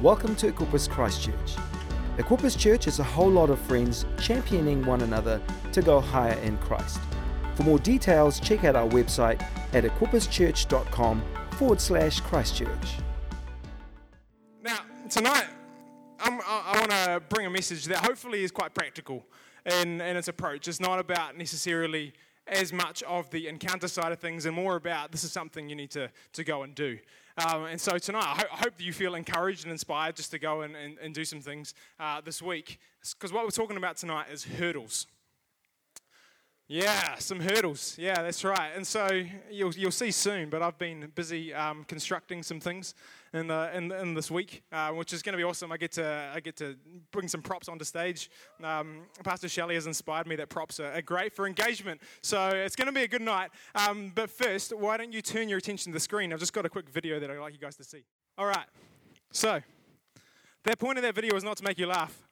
Welcome to Equippers Christchurch. Equippers Church is a whole lot of friends championing one another to go higher in Christ. For more details, check out our website at equipperschurch.com forward slash Christchurch. Now, tonight, I'm, I, I want to bring a message that hopefully is quite practical in, in its approach. It's not about necessarily as much of the encounter side of things and more about this is something you need to, to go and do. Um, and so tonight, I, ho- I hope that you feel encouraged and inspired just to go and, and, and do some things uh, this week. Because what we're talking about tonight is hurdles. Yeah, some hurdles. Yeah, that's right. And so you'll, you'll see soon, but I've been busy um, constructing some things in, the, in, in this week, uh, which is going to be awesome. I get to, I get to bring some props onto stage. Um, Pastor Shelley has inspired me that props are, are great for engagement. So it's going to be a good night. Um, but first, why don't you turn your attention to the screen? I've just got a quick video that I'd like you guys to see. All right. So, the point of that video was not to make you laugh,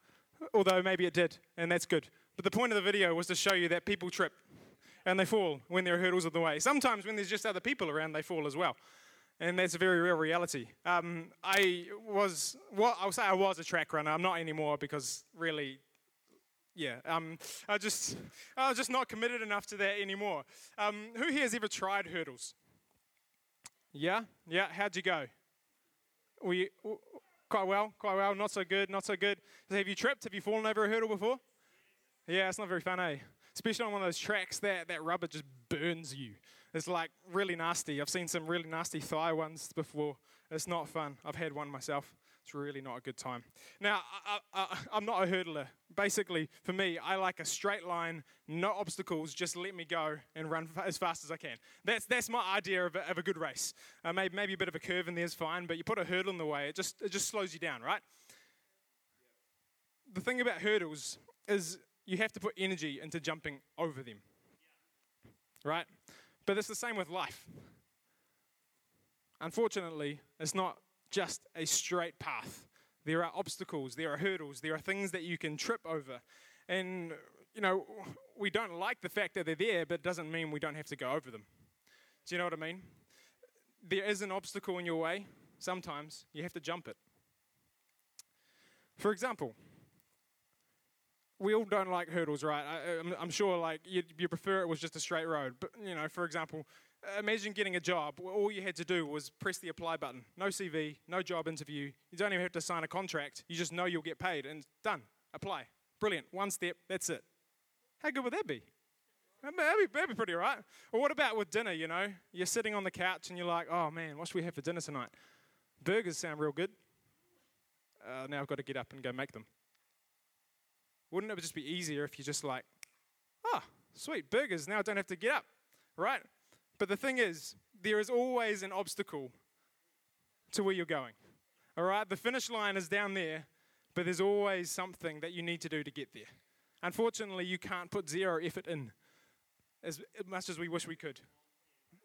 although maybe it did, and that's good. But the point of the video was to show you that people trip and they fall when there are hurdles in the way. Sometimes when there's just other people around, they fall as well. And that's a very real reality. Um, I was, well, I'll say I was a track runner. I'm not anymore because really, yeah, um, I just, I was just not committed enough to that anymore. Um, who here has ever tried hurdles? Yeah, yeah. How'd you go? Were you, quite well, quite well. Not so good, not so good. Have you tripped? Have you fallen over a hurdle before? Yeah, it's not very fun, eh? Especially on one of those tracks, that, that rubber just burns you. It's like really nasty. I've seen some really nasty thigh ones before. It's not fun. I've had one myself. It's really not a good time. Now, I, am not a hurdler. Basically, for me, I like a straight line, no obstacles, just let me go and run as fast as I can. That's, that's my idea of a, of a good race. Uh, maybe, maybe a bit of a curve in there is fine, but you put a hurdle in the way, it just, it just slows you down, right? The thing about hurdles is you have to put energy into jumping over them. Right? But it's the same with life. Unfortunately, it's not just a straight path. There are obstacles, there are hurdles, there are things that you can trip over. And, you know, we don't like the fact that they're there, but it doesn't mean we don't have to go over them. Do you know what I mean? There is an obstacle in your way. Sometimes you have to jump it. For example, we all don't like hurdles, right? I, am sure, like you, you prefer it was just a straight road. But you know, for example, imagine getting a job. All you had to do was press the apply button. No CV, no job interview. You don't even have to sign a contract. You just know you'll get paid, and done. Apply. Brilliant. One step. That's it. How good would that be? That'd be, that'd be pretty right. Or what about with dinner? You know, you're sitting on the couch and you're like, "Oh man, what should we have for dinner tonight?" Burgers sound real good. Uh, now I've got to get up and go make them. Wouldn't it just be easier if you just like, ah, oh, sweet, burgers, now I don't have to get up, right? But the thing is, there is always an obstacle to where you're going, all right? The finish line is down there, but there's always something that you need to do to get there. Unfortunately, you can't put zero effort in as much as we wish we could.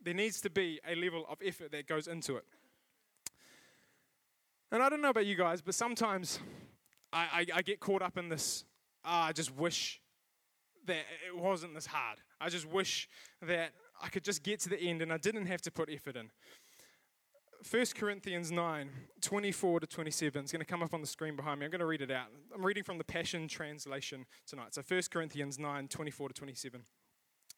There needs to be a level of effort that goes into it. And I don't know about you guys, but sometimes I, I, I get caught up in this oh, I just wish that it wasn't this hard. I just wish that I could just get to the end and I didn't have to put effort in. 1 Corinthians 9, 24 to 27 is going to come up on the screen behind me. I'm going to read it out. I'm reading from the Passion Translation tonight. So 1 Corinthians 9, 24 to 27.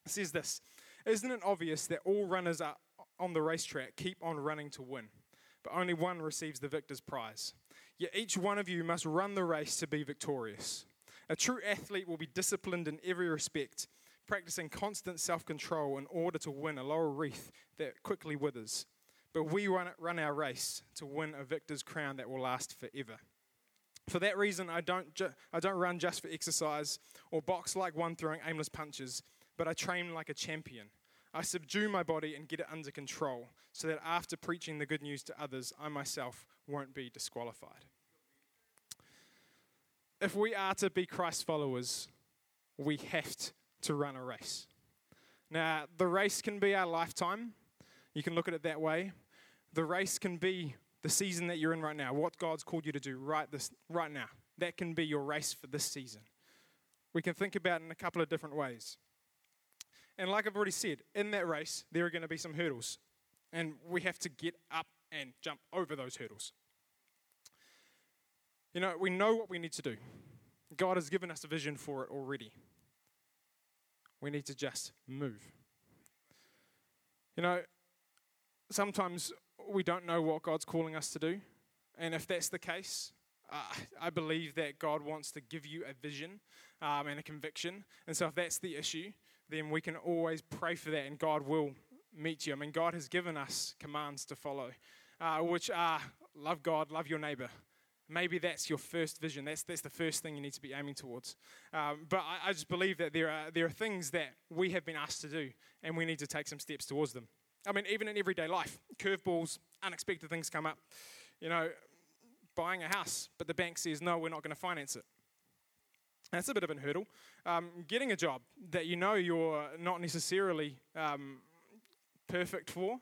It says this Isn't it obvious that all runners are on the racetrack keep on running to win, but only one receives the victor's prize? Yet each one of you must run the race to be victorious. A true athlete will be disciplined in every respect, practicing constant self control in order to win a laurel wreath that quickly withers. But we run, run our race to win a victor's crown that will last forever. For that reason, I don't, ju- I don't run just for exercise or box like one throwing aimless punches, but I train like a champion. I subdue my body and get it under control so that after preaching the good news to others, I myself won't be disqualified if we are to be Christ followers, we have to run a race. Now, the race can be our lifetime. You can look at it that way. The race can be the season that you're in right now, what God's called you to do right, this, right now. That can be your race for this season. We can think about it in a couple of different ways. And like I've already said, in that race, there are going to be some hurdles. And we have to get up and jump over those hurdles. You know, we know what we need to do. God has given us a vision for it already. We need to just move. You know, sometimes we don't know what God's calling us to do. And if that's the case, uh, I believe that God wants to give you a vision um, and a conviction. And so if that's the issue, then we can always pray for that and God will meet you. I mean, God has given us commands to follow, uh, which are love God, love your neighbor. Maybe that's your first vision. That's, that's the first thing you need to be aiming towards. Um, but I, I just believe that there are, there are things that we have been asked to do, and we need to take some steps towards them. I mean, even in everyday life, curveballs, unexpected things come up. You know, buying a house, but the bank says, no, we're not going to finance it. That's a bit of a hurdle. Um, getting a job that you know you're not necessarily um, perfect for,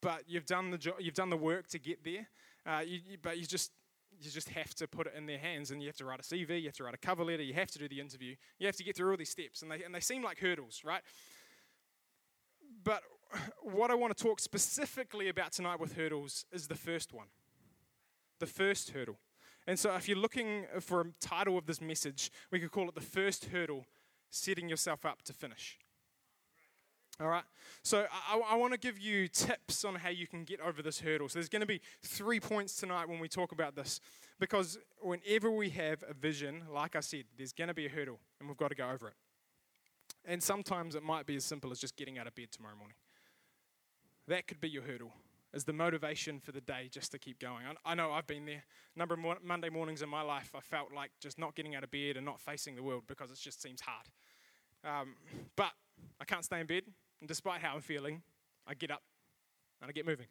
but you've done the jo- you've done the work to get there. Uh, you, you, but you just you just have to put it in their hands, and you have to write a CV, you have to write a cover letter, you have to do the interview, you have to get through all these steps, and they and they seem like hurdles, right? But what I want to talk specifically about tonight with hurdles is the first one, the first hurdle. And so, if you're looking for a title of this message, we could call it the first hurdle, setting yourself up to finish. All right. So I, I want to give you tips on how you can get over this hurdle. So there's going to be three points tonight when we talk about this, because whenever we have a vision, like I said, there's going to be a hurdle, and we've got to go over it. And sometimes it might be as simple as just getting out of bed tomorrow morning. That could be your hurdle, as the motivation for the day just to keep going. I, I know I've been there. A number of mo- Monday mornings in my life, I felt like just not getting out of bed and not facing the world because it just seems hard. Um, but I can't stay in bed. And despite how I'm feeling, I get up and I get moving.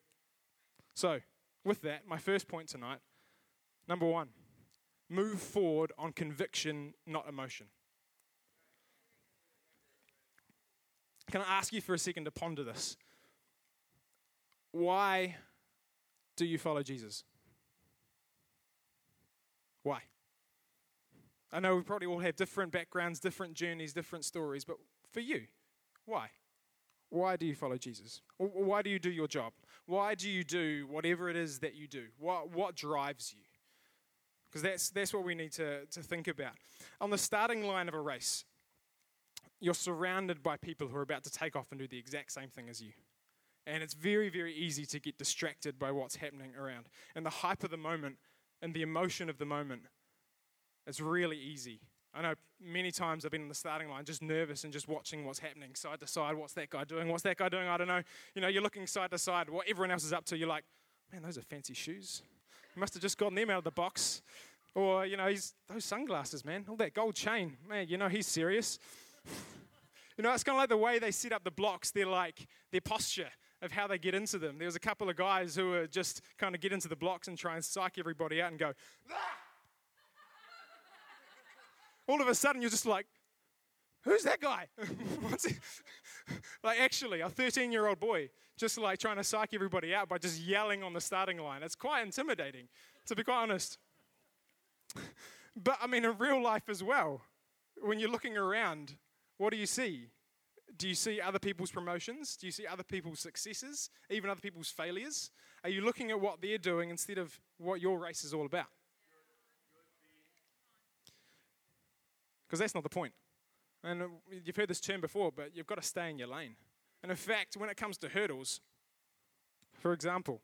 So, with that, my first point tonight number one, move forward on conviction, not emotion. Can I ask you for a second to ponder this? Why do you follow Jesus? Why? I know we probably all have different backgrounds, different journeys, different stories, but for you, why? Why do you follow Jesus? Why do you do your job? Why do you do whatever it is that you do? What, what drives you? Because that's, that's what we need to, to think about. On the starting line of a race, you're surrounded by people who are about to take off and do the exact same thing as you. And it's very, very easy to get distracted by what's happening around. And the hype of the moment and the emotion of the moment, it's really easy I know many times I've been in the starting line just nervous and just watching what's happening side to side. What's that guy doing? What's that guy doing? I don't know. You know, you're looking side to side, what everyone else is up to. You're like, man, those are fancy shoes. He must have just gotten them out of the box. Or, you know, he's, those sunglasses, man, all that gold chain. Man, you know, he's serious. you know, it's kind of like the way they set up the blocks. They're like, their posture of how they get into them. There was a couple of guys who were just kind of get into the blocks and try and psych everybody out and go, ah! All of a sudden you're just like, who's that guy? like, actually, a 13 year old boy just like trying to psych everybody out by just yelling on the starting line. It's quite intimidating, to be quite honest. But I mean, in real life as well, when you're looking around, what do you see? Do you see other people's promotions? Do you see other people's successes, even other people's failures? Are you looking at what they're doing instead of what your race is all about? Because that's not the point. And uh, you've heard this term before, but you've got to stay in your lane. And in fact, when it comes to hurdles, for example,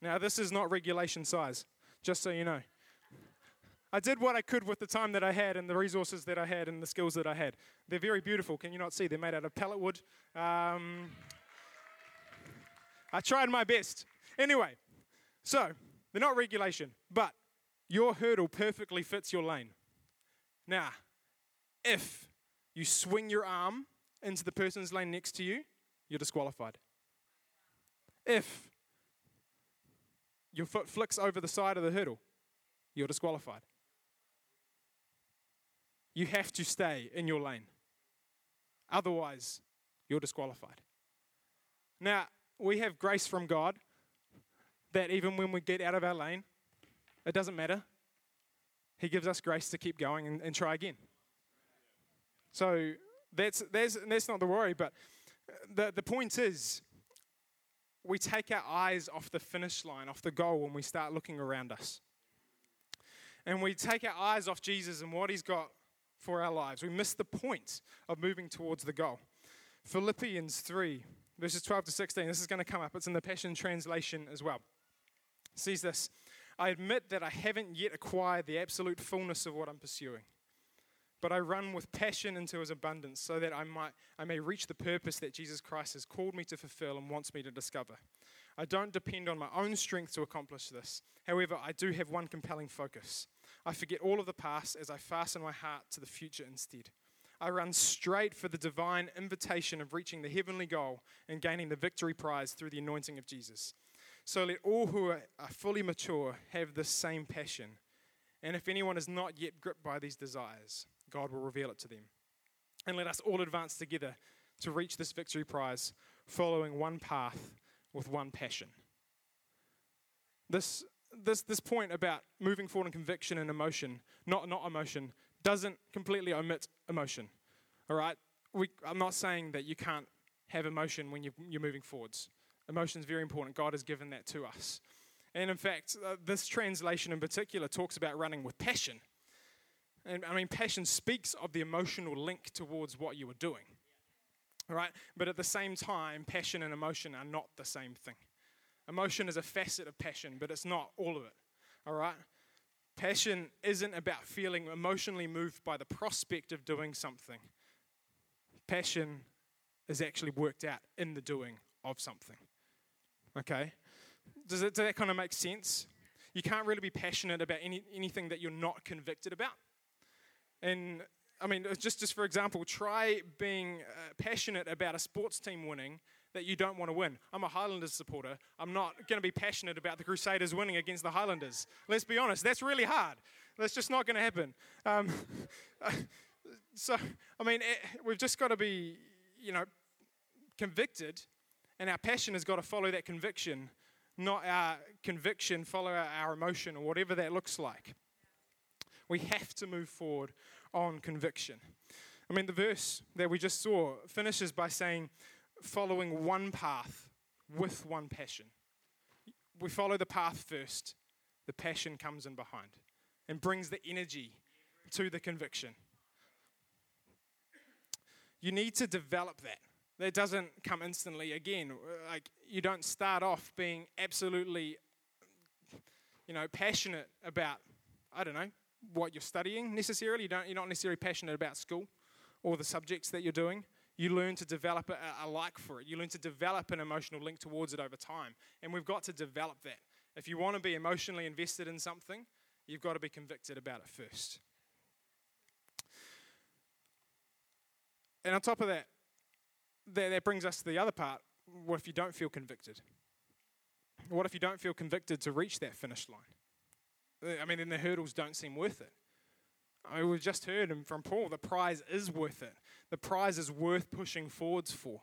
now this is not regulation size, just so you know. I did what I could with the time that I had and the resources that I had and the skills that I had. They're very beautiful. Can you not see? They're made out of pallet wood. Um, I tried my best. Anyway, so they're not regulation, but your hurdle perfectly fits your lane. Now, if you swing your arm into the person's lane next to you, you're disqualified. If your foot flicks over the side of the hurdle, you're disqualified. You have to stay in your lane. Otherwise, you're disqualified. Now, we have grace from God that even when we get out of our lane, it doesn't matter. He gives us grace to keep going and, and try again. So that's, that's, that's not the worry, but the, the point is we take our eyes off the finish line, off the goal, when we start looking around us. And we take our eyes off Jesus and what he's got for our lives. We miss the point of moving towards the goal. Philippians 3, verses 12 to 16, this is going to come up. It's in the Passion Translation as well. It says this I admit that I haven't yet acquired the absolute fullness of what I'm pursuing but I run with passion into his abundance so that I, might, I may reach the purpose that Jesus Christ has called me to fulfill and wants me to discover. I don't depend on my own strength to accomplish this. However, I do have one compelling focus. I forget all of the past as I fasten my heart to the future instead. I run straight for the divine invitation of reaching the heavenly goal and gaining the victory prize through the anointing of Jesus. So let all who are fully mature have this same passion. And if anyone is not yet gripped by these desires, God will reveal it to them. And let us all advance together to reach this victory prize, following one path with one passion. This, this, this point about moving forward in conviction and emotion, not, not emotion, doesn't completely omit emotion. All right? We, I'm not saying that you can't have emotion when you're, you're moving forwards. Emotion is very important. God has given that to us. And in fact, uh, this translation in particular talks about running with passion. And I mean, passion speaks of the emotional link towards what you are doing. All right? But at the same time, passion and emotion are not the same thing. Emotion is a facet of passion, but it's not all of it. All right? Passion isn't about feeling emotionally moved by the prospect of doing something. Passion is actually worked out in the doing of something. Okay? Does, it, does that kind of make sense? You can't really be passionate about any, anything that you're not convicted about. And I mean, just, just for example, try being uh, passionate about a sports team winning that you don't want to win. I'm a Highlanders supporter. I'm not going to be passionate about the Crusaders winning against the Highlanders. Let's be honest, that's really hard. That's just not going to happen. Um, so, I mean, it, eh, we've just got to be, you know, convicted, and our passion has got to follow that conviction, not our conviction follow our, emotion or whatever that looks like. We have to move forward on conviction. I mean, the verse that we just saw finishes by saying, following one path with one passion. We follow the path first, the passion comes in behind and brings the energy to the conviction. You need to develop that. That doesn't come instantly. Again, uh, like you don't start off being absolutely, you know, passionate about, I don't know, what you're studying necessarily. You don't, you're not necessarily passionate about school or the subjects that you're doing. You learn to develop a, a like for it. You learn to develop an emotional link towards it over time. And we've got to develop that. If you want to be emotionally invested in something, you've got to be convicted about it first. And on top of that, that, brings us to the other part. What if you don't feel convicted? What if you don't feel convicted to reach that finish line? Uh, I mean, then the hurdles don't seem worth it. I mean, we've just heard from Paul the prize is worth it. The prize is worth pushing forwards for.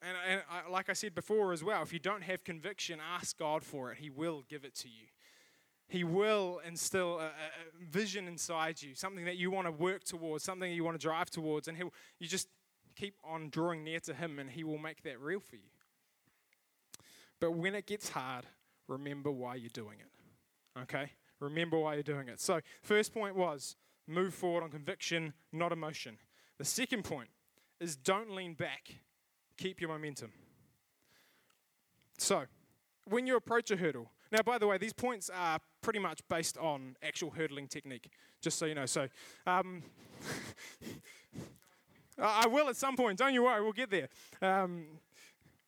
And, and I, like I said before as well, if you don't have conviction, ask God for it. He will give it to you. He will instill a, a vision inside you, something that you want to work towards, something you want to drive towards, and he'll, you just keep on drawing near to Him, and He will make that real for you. But when it gets hard, remember why you're doing it. Okay? Remember why you're doing it. So, first point was move forward on conviction, not emotion. The second point is don't lean back, keep your momentum. So, when you approach a hurdle, now, by the way, these points are pretty much based on actual hurdling technique, just so you know. So, um, I will at some point, don't you worry, we'll get there. Um,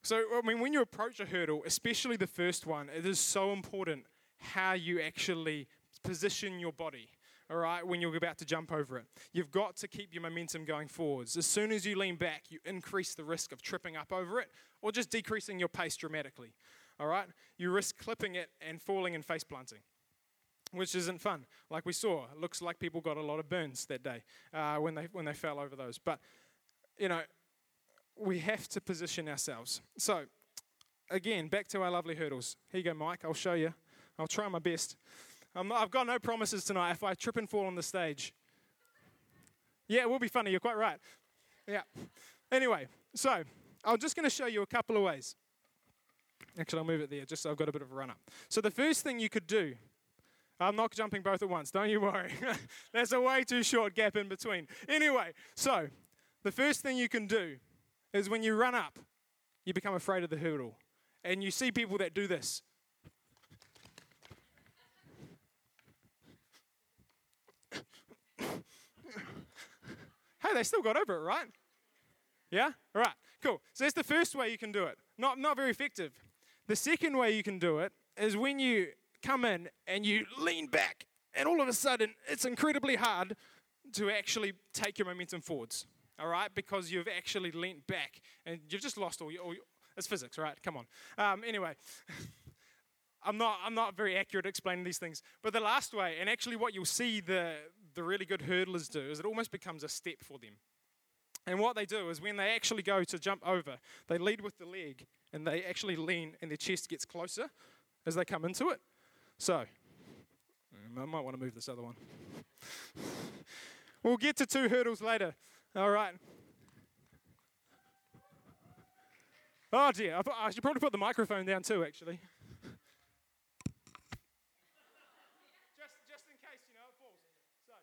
so, I mean, when you approach a hurdle, especially the first one, it is so important how you actually position your body, all right, when you're about to jump over it. You've got to keep your momentum going forwards. As soon as you lean back, you increase the risk of tripping up over it or just decreasing your pace dramatically, all right? You risk clipping it and falling and face planting. Which isn't fun. Like we saw, it looks like people got a lot of burns that day uh, when, they, when they fell over those. But, you know, we have to position ourselves. So, again, back to our lovely hurdles. Here you go, Mike. I'll show you. I'll try my best. I've got no promises tonight if I trip and fall on the stage. Yeah, it will be funny. You're quite right. Yeah. Anyway, so I'm just going to show you a couple of ways. Actually, I'll move it there just so I've got a bit of a run up. So, the first thing you could do, I'm not jumping both at once, don't you worry. There's a way too short gap in between. Anyway, so the first thing you can do is when you run up, you become afraid of the hurdle. And you see people that do this. hey, they still got over it, right? Yeah? All right, cool. So that's the first way you can do it. Not, not very effective. The second way you can do it is when you come in and you lean back, and all of a sudden it's incredibly hard to actually take your momentum forwards. All right, because you've actually leaned back and you've just lost all your. All your it's physics, right? Come on. Um, anyway, I'm not. I'm not very accurate at explaining these things. But the last way, and actually, what you'll see the the really good hurdlers do is it almost becomes a step for them. And what they do is when they actually go to jump over, they lead with the leg and they actually lean and their chest gets closer as they come into it. So, I might want to move this other one. We'll get to two hurdles later. All right. Oh dear, I should probably put the microphone down too, actually. Just, just in case, you know, it falls. So.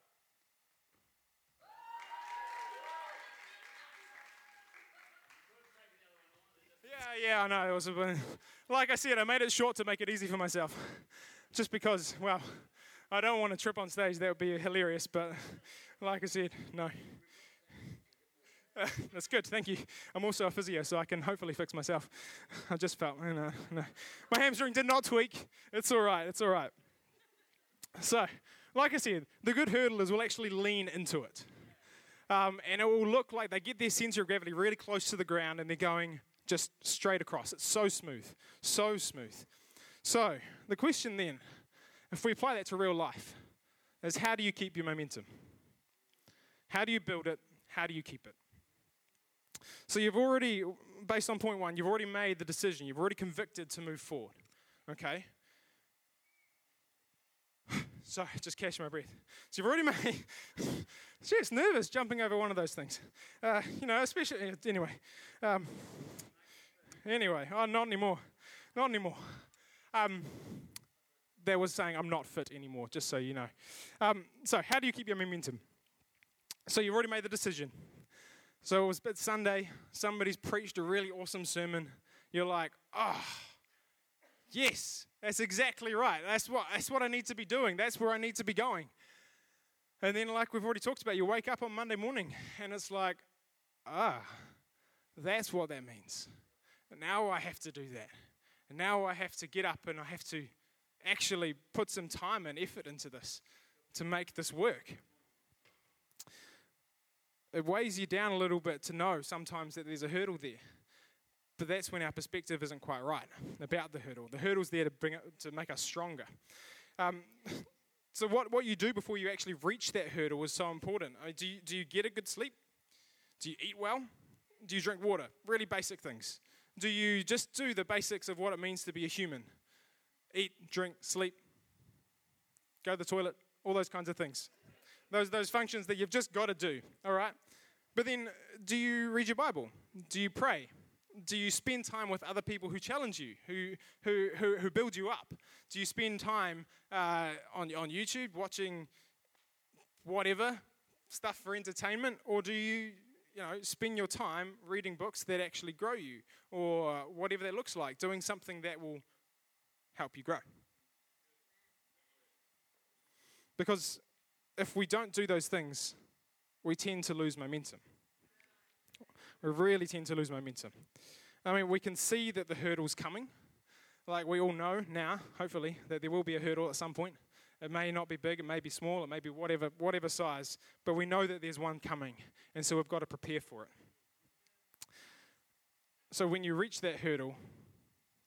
Yeah, yeah, I know. It was a, like I said, I made it short to make it easy for myself, just because. Well, I don't want to trip on stage. That would be hilarious. But like I said, no. That's good. Thank you. I'm also a physio, so I can hopefully fix myself. I just felt, you know, no. my hamstring did not tweak. It's all right. It's all right. So, like I said, the good hurdlers will actually lean into it. Um, and it will look like they get their center of gravity really close to the ground and they're going just straight across. It's so smooth, so smooth. So, the question then, if we apply that to real life, is how do you keep your momentum? How do you build it? How do you keep it? So, you've already, based on point one, you've already made the decision, you've already convicted to move forward. Okay? Sorry, just catching my breath. So, you've already made. Just nervous jumping over one of those things. Uh, you know, especially, anyway. Um, Anyway, oh, not anymore. Not anymore. Um, was saying I'm not fit anymore, just so you know. Um, so, how do you keep your momentum? So, you've already made the decision. So, it was it's Sunday, somebody's preached a really awesome sermon. You're like, oh, yes, that's exactly right. That's what, that's what I need to be doing. That's where I need to be going. And then, like we've already talked about, you wake up on Monday morning and it's like, ah, that's what that means. And now I have to do that. And now I have to get up and I have to actually put some time and effort into this to make this work. It weighs you down a little bit to know sometimes that there's a hurdle there. But that's when our perspective isn't quite right about the hurdle. The hurdle's there to bring it, to make us stronger. Um, so what, what you do before you actually reach that hurdle is so important. Uh, do you, do you get a good sleep? Do you eat well? Do you drink water? Really basic things do you just do the basics of what it means to be a human? Eat, drink, sleep, go to the toilet, all those kinds of things. Those, those functions that you've just got to do, all right? But then, do you read your Bible? Do you pray? Do you spend time with other people who challenge you, who, who, who, who build you up? Do you spend time uh, on, on YouTube watching whatever stuff for entertainment? Or do you you know, spend your time reading books that actually grow you, or whatever that looks like, doing something that will help you grow. Because if we don't do those things, we tend to lose momentum. We really tend to lose momentum. I mean, we can see that the hurdle's coming. Like we all know now, hopefully, that there will be a hurdle at some point. It may not be big, it may be small, it may be whatever, whatever size, but we know that there's one coming, and so we've got to prepare for it. So when you reach that hurdle,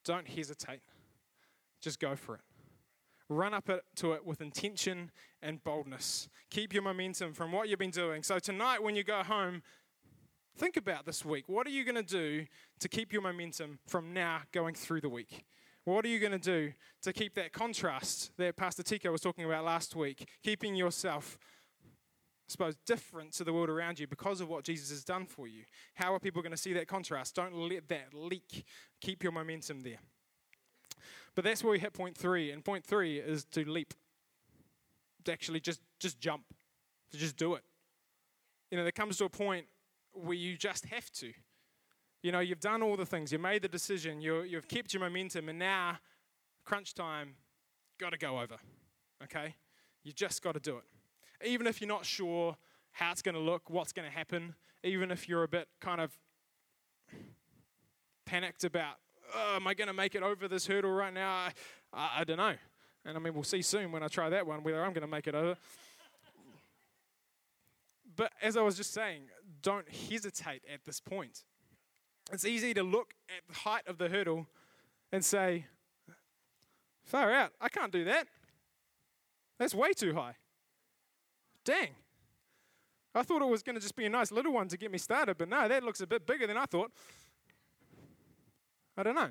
don't hesitate, just go for it. Run up it, to it with intention and boldness. Keep your momentum from what you've been doing. So tonight, when you go home, think about this week. What are you going to do to keep your momentum from now going through the week? What are you going to do to keep that contrast that Pastor Tico was talking about last week? Keeping yourself, I suppose, different to the world around you because of what Jesus has done for you. How are people going to see that contrast? Don't let that leak. Keep your momentum there. But that's where we hit point three. And point three is to leap, to actually just, just jump, to just do it. You know, there comes to a point where you just have to. You know, you've done all the things, you made the decision, you you've kept your momentum, and now, crunch time, got to go over. Okay? You just got to do it. Even if you're not sure how it's going to look, what's going to happen, even if you're a bit kind of panicked about, oh, am I going to make it over this hurdle right now? I, I, I don't know. And I mean, we'll see soon when I try that one whether I'm going to make it over. But as I was just saying, don't hesitate at this point. It's easy to look at the height of the hurdle and say, far out, I can't do that. That's way too high. Dang. I thought it was going to just be a nice little one to get me started, but no, that looks a bit bigger than I thought. I don't know.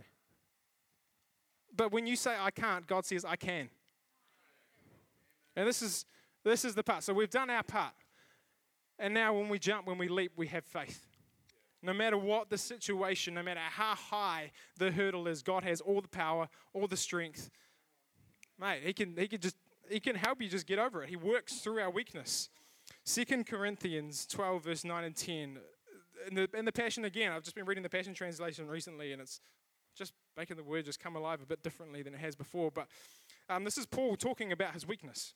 But when you say I can't, God says I can. And this is this is the part. So we've done our part. And now when we jump, when we leap, we have faith. No matter what the situation, no matter how high the hurdle is, God has all the power, all the strength. Mate, he can he can just he can help you just get over it. He works through our weakness. Second Corinthians 12, verse 9 and 10. In the, in the Passion again, I've just been reading the Passion Translation recently, and it's just making the word just come alive a bit differently than it has before. But um, this is Paul talking about his weakness.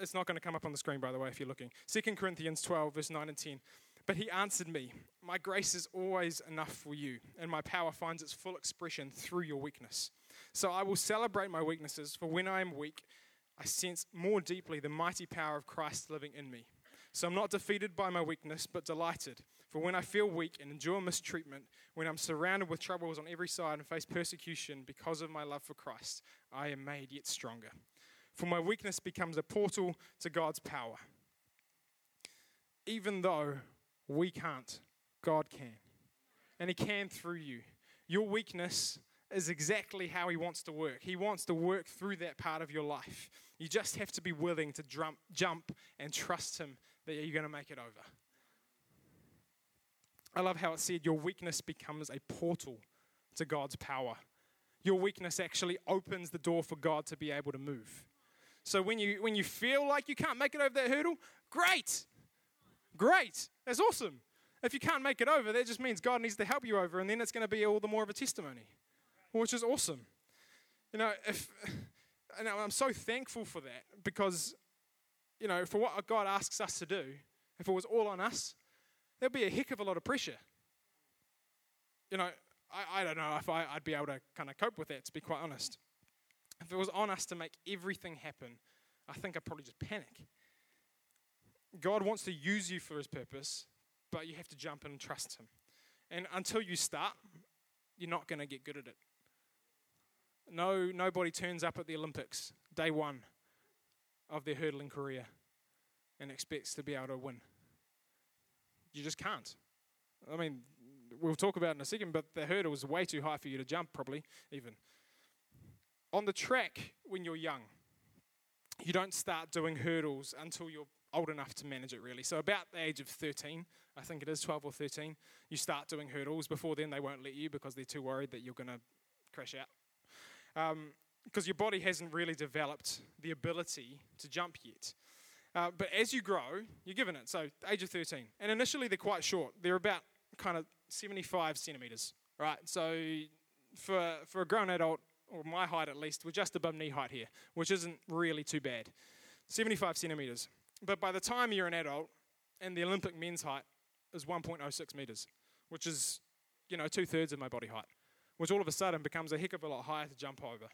It's not going to come up on the screen, by the way, if you're looking. Second Corinthians 12, verse 9 and 10. But he answered me, My grace is always enough for you, and my power finds its full expression through your weakness. So I will celebrate my weaknesses, for when I am weak, I sense more deeply the mighty power of Christ living in me. So I'm not defeated by my weakness, but delighted. For when I feel weak and endure mistreatment, when I'm surrounded with troubles on every side and face persecution because of my love for Christ, I am made yet stronger. For my weakness becomes a portal to God's power. Even though we can't, God can. And He can through you. Your weakness is exactly how He wants to work. He wants to work through that part of your life. You just have to be willing to jump, and trust Him that you're going to make it over. I love how it said your weakness becomes a portal to God's power. Your weakness actually opens the door for God to be able to move. So when you when you feel like you can't make it over that hurdle, great. Great. That's awesome. If you can't make it over, that just means God needs to help you over, and then it's going to be all the more of a testimony, which is awesome. You know, if and I'm so thankful for that because, you know, for what God asks us to do, if it was all on us, there'd be a heck of a lot of pressure. You know, I, I don't know if I, I'd be able to kind of cope with that, to be quite honest. If it was on us to make everything happen, I think I'd probably just panic. God wants to use you for his purpose, but you have to jump in and trust him. And until you start, you're not going to get good at it. No, nobody turns up at the Olympics day one of their hurdling career and expects to be able to win. You just can't. I mean, we'll talk about in a second, but the hurdle is way too high for you to jump, probably, even. On the track, when you're young, you don't start doing hurdles until you're old enough to manage it, really. So, about the age of 13, I think it is 12 or 13, you start doing hurdles. Before then, they won't let you because they're too worried that you're going to crash out um, because your body hasn't really developed the ability to jump yet. Uh, but as you grow, you're given it. So, age of 13. And initially, they're quite short. They're about kind of 75 centimeters, right? So, for, for a grown adult, or my height at least, we're just above knee height here, which isn't really too bad. 75 centimeters. But by the time you're an adult, and the Olympic men's height is 1.06 meters, which is, you know, two thirds of my body height which all of a sudden becomes a heck of a lot higher to jump over.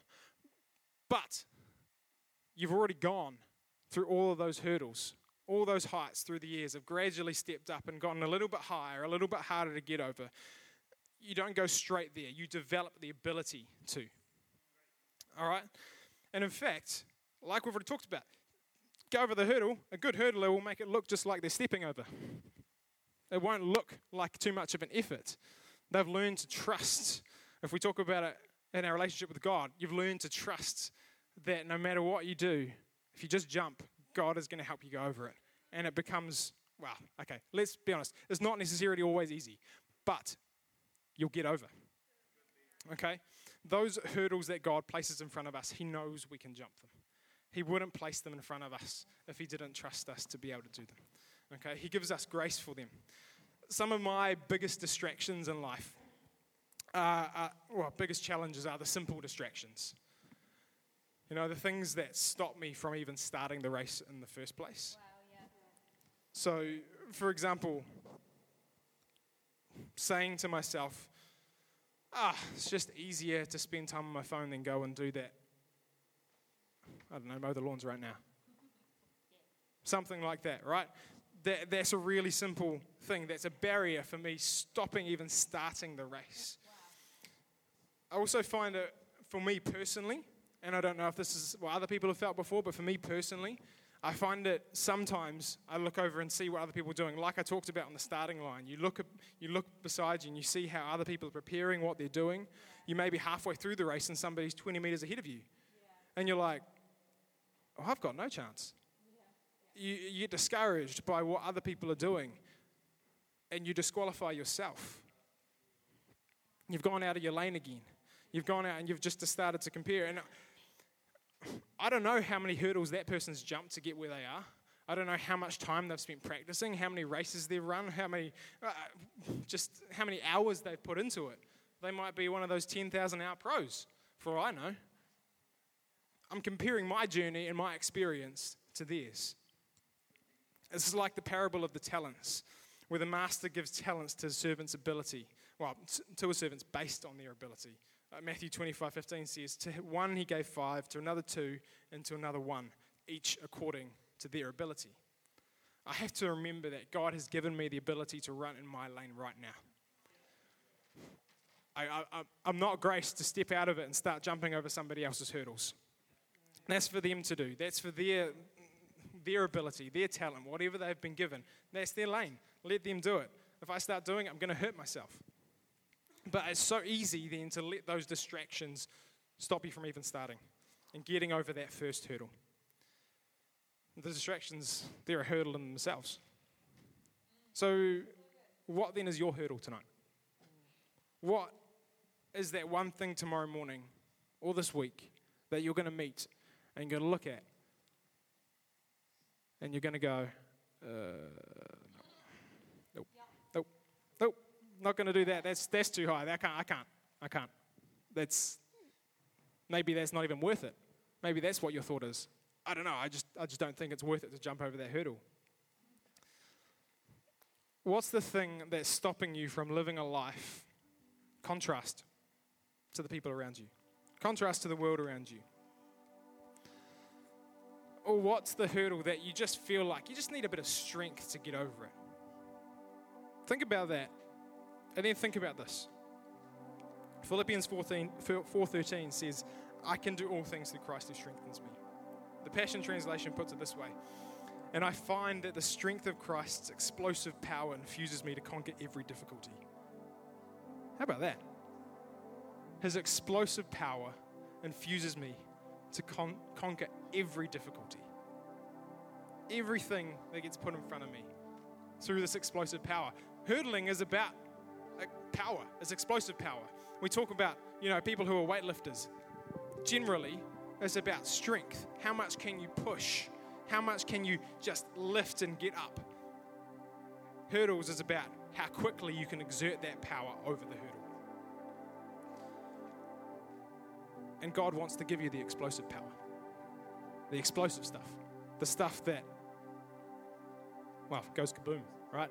But you've already gone through all of those hurdles, all those heights through the years have gradually stepped up and gotten a little bit higher, a little bit harder to get over. You don't go straight there, you develop the ability to. All right? And in fact, like we've already talked about, go over the hurdle, a good hurdler will make it look just like they're stepping over. It won't look like too much of an effort. They've learned to trust if we talk about it in our relationship with God, you've learned to trust that no matter what you do, if you just jump, God is going to help you go over it. And it becomes, well, okay, let's be honest, it's not necessarily always easy, but you'll get over. Okay? Those hurdles that God places in front of us, He knows we can jump them. He wouldn't place them in front of us if He didn't trust us to be able to do them. Okay? He gives us grace for them. Some of my biggest distractions in life, are, are, well, biggest challenges are the simple distractions. You know, the things that stop me from even starting the race in the first place. Wow, yeah. So, for example, saying to myself, ah, it's just easier to spend time on my phone than go and do that. I don't know, mow the lawns right now. Something like that, right? That, that's a really simple thing. That's a barrier for me stopping even starting the race. I also find it, for me personally, and I don't know if this is what other people have felt before, but for me personally, I find that sometimes I look over and see what other people are doing. Like I talked about on the starting line, you look, you look beside you and you see how other people are preparing, what they're doing. You may be halfway through the race and somebody's 20 meters ahead of you. And you're like, oh, I've got no chance. You, you get discouraged by what other people are doing and you disqualify yourself. You've gone out of your lane again. You've gone out and you've just started to compare. And I don't know how many hurdles that person's jumped to get where they are. I don't know how much time they've spent practicing, how many races they've run, how many, uh, just how many hours they've put into it. They might be one of those 10,000 hour pros, for all I know. I'm comparing my journey and my experience to theirs. This is like the parable of the talents, where the master gives talents to his servant's ability, well, to his servants based on their ability. Uh, Matthew 25 15 says, To one he gave five, to another two, and to another one, each according to their ability. I have to remember that God has given me the ability to run in my lane right now. I, I'm not graced to step out of it and start jumping over somebody else's hurdles. That's for them to do. That's for their, their ability, their talent, whatever they've been given. That's their lane. Let them do it. If I start doing it, I'm going to hurt myself. But it's so easy then to let those distractions stop you from even starting and getting over that first hurdle. The distractions, they're a hurdle in themselves. So, what then is your hurdle tonight? What is that one thing tomorrow morning or this week that you're going to meet and you're going to look at and you're going to go, uh, not going to do that. That's, that's too high. I can't, I can't, I can't. That's, maybe that's not even worth it. Maybe that's what your thought is. I don't know. I just, I just don't think it's worth it to jump over that hurdle. What's the thing that's stopping you from living a life? Contrast to the people around you, contrast to the world around you. Or what's the hurdle that you just feel like you just need a bit of strength to get over it? Think about that. And then think about this. Philippians 14, 4.13 says, I can do all things through Christ who strengthens me. The Passion Translation puts it this way. And I find that the strength of Christ's explosive power infuses me to conquer every difficulty. How about that? His explosive power infuses me to con- conquer every difficulty. Everything that gets put in front of me through this explosive power. Hurdling is about power, it's explosive power. We talk about, you know, people who are weightlifters. Generally, it's about strength. How much can you push? How much can you just lift and get up? Hurdles is about how quickly you can exert that power over the hurdle. And God wants to give you the explosive power, the explosive stuff, the stuff that, well, goes kaboom, right?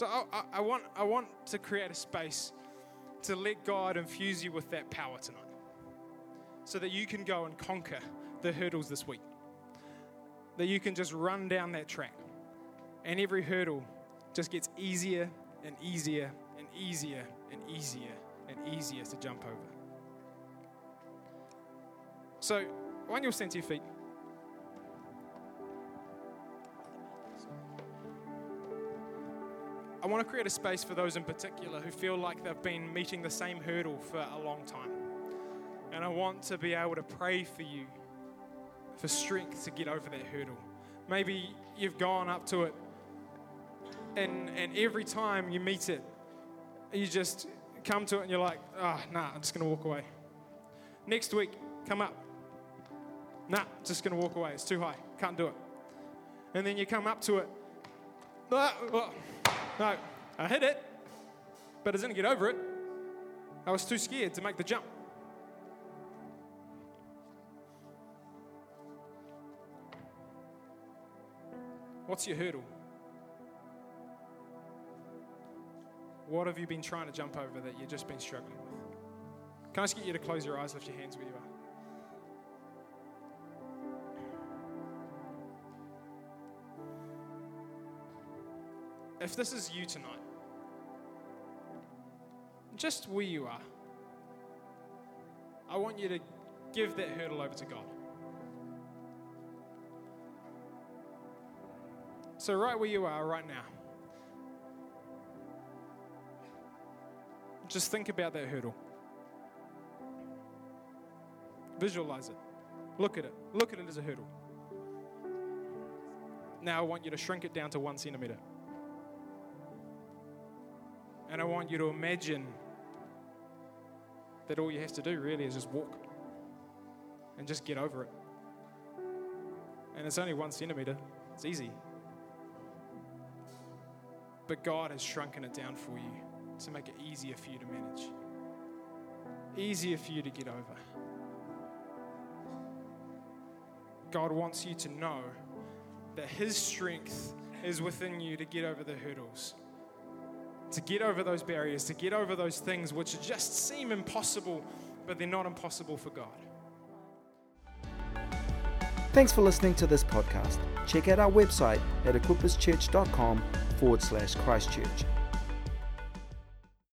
So I, I, want, I want to create a space to let God infuse you with that power tonight so that you can go and conquer the hurdles this week. That you can just run down that track and every hurdle just gets easier and easier and easier and easier and easier to jump over. So, when you'll stand to your feet. Want to create a space for those in particular who feel like they've been meeting the same hurdle for a long time. And I want to be able to pray for you for strength to get over that hurdle. Maybe you've gone up to it, and, and every time you meet it, you just come to it and you're like, oh, nah, I'm just going to walk away. Next week, come up. Nah, just going to walk away. It's too high. Can't do it. And then you come up to it. Ah, oh, no, I hit it, but I didn't get over it. I was too scared to make the jump. What's your hurdle? What have you been trying to jump over that you've just been struggling with? Can I just get you to close your eyes, lift your hands where you are? If this is you tonight, just where you are, I want you to give that hurdle over to God. So, right where you are right now, just think about that hurdle. Visualize it. Look at it. Look at it as a hurdle. Now, I want you to shrink it down to one centimeter. And I want you to imagine that all you have to do really is just walk and just get over it. And it's only one centimeter, it's easy. But God has shrunken it down for you to make it easier for you to manage, easier for you to get over. God wants you to know that His strength is within you to get over the hurdles, to get over those barriers, to get over those things which just seem impossible, but they're not impossible for God. Thanks for listening to this podcast. Check out our website at equipperschurch.com forward slash Christchurch.